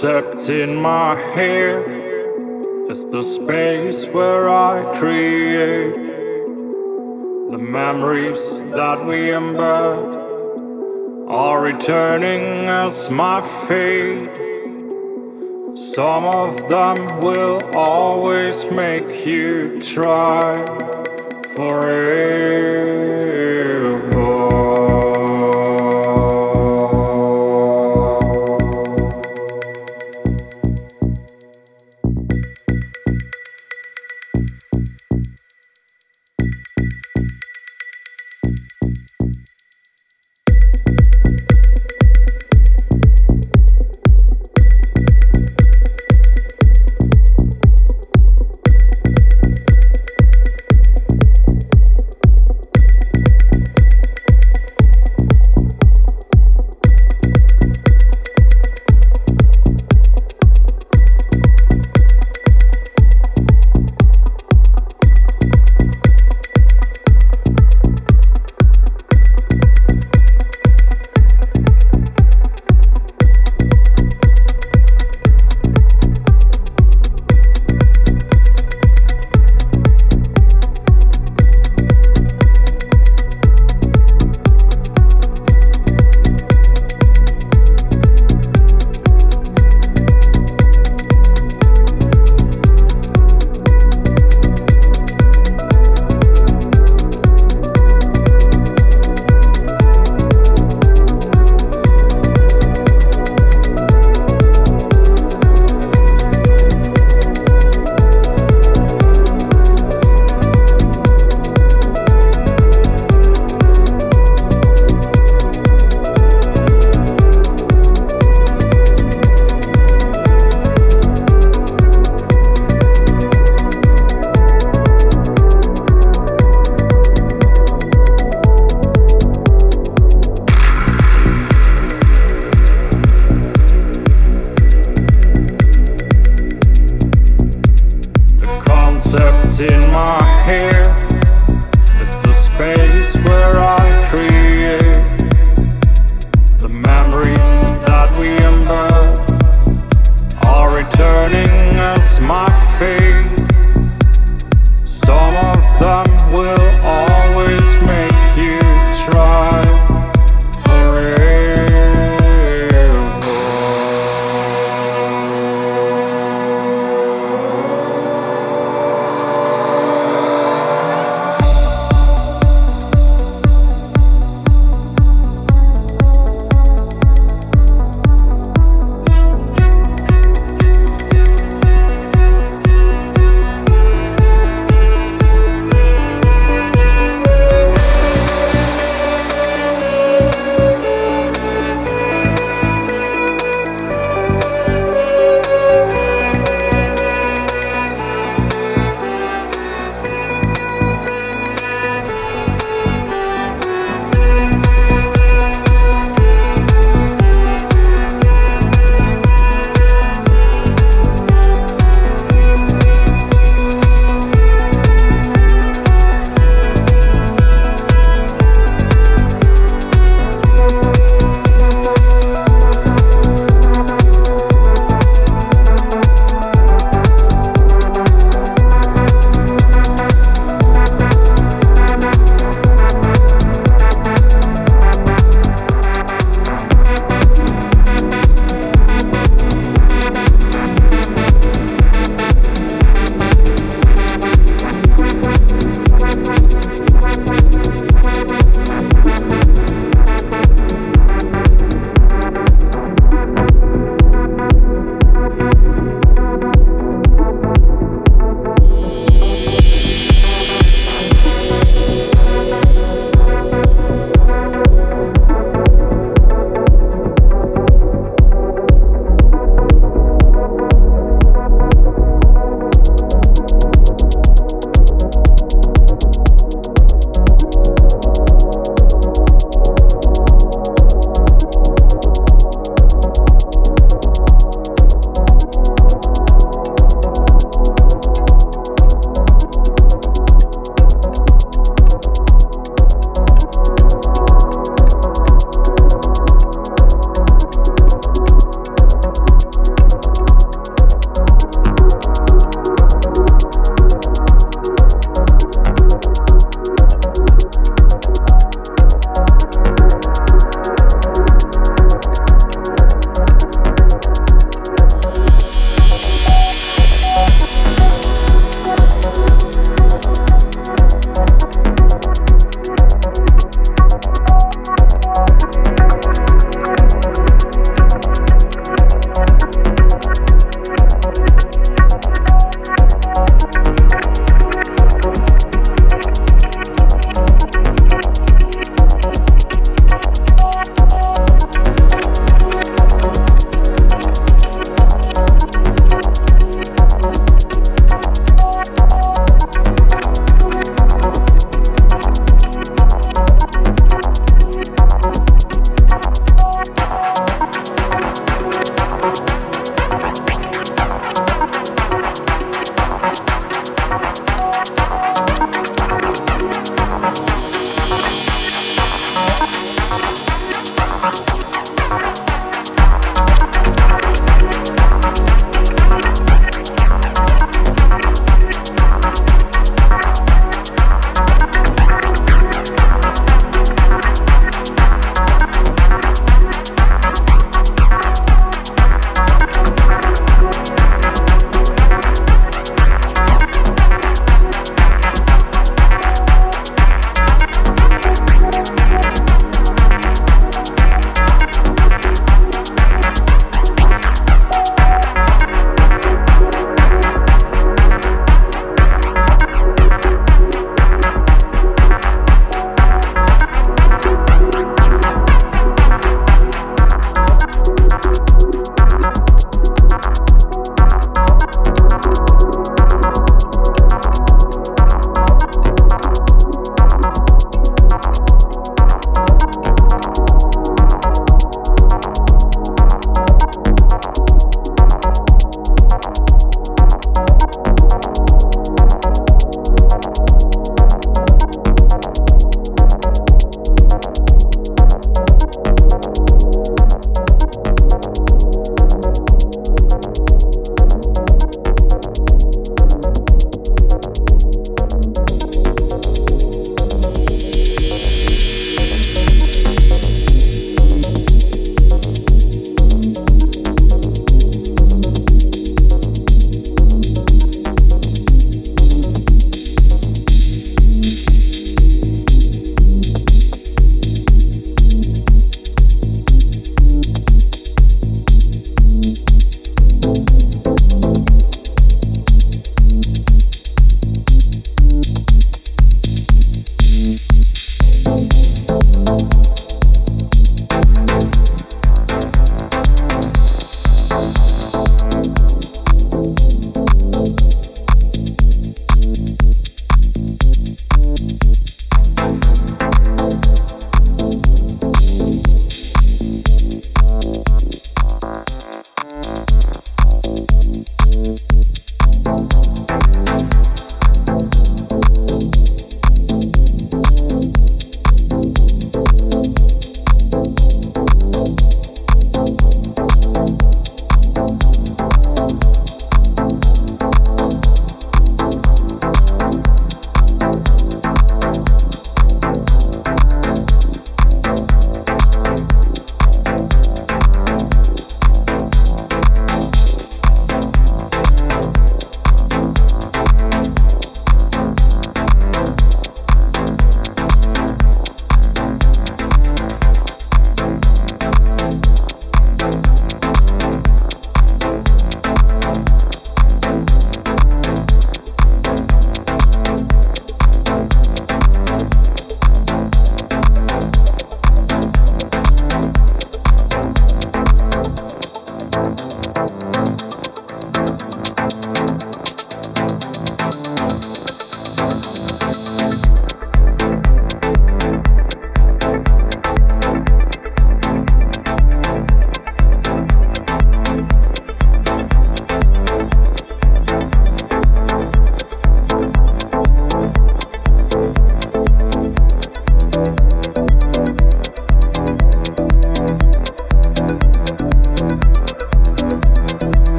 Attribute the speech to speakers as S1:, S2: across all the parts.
S1: concept in my head is the space where I create the memories that we embed are returning as my fate. Some of them will always make you try forever.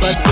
S2: but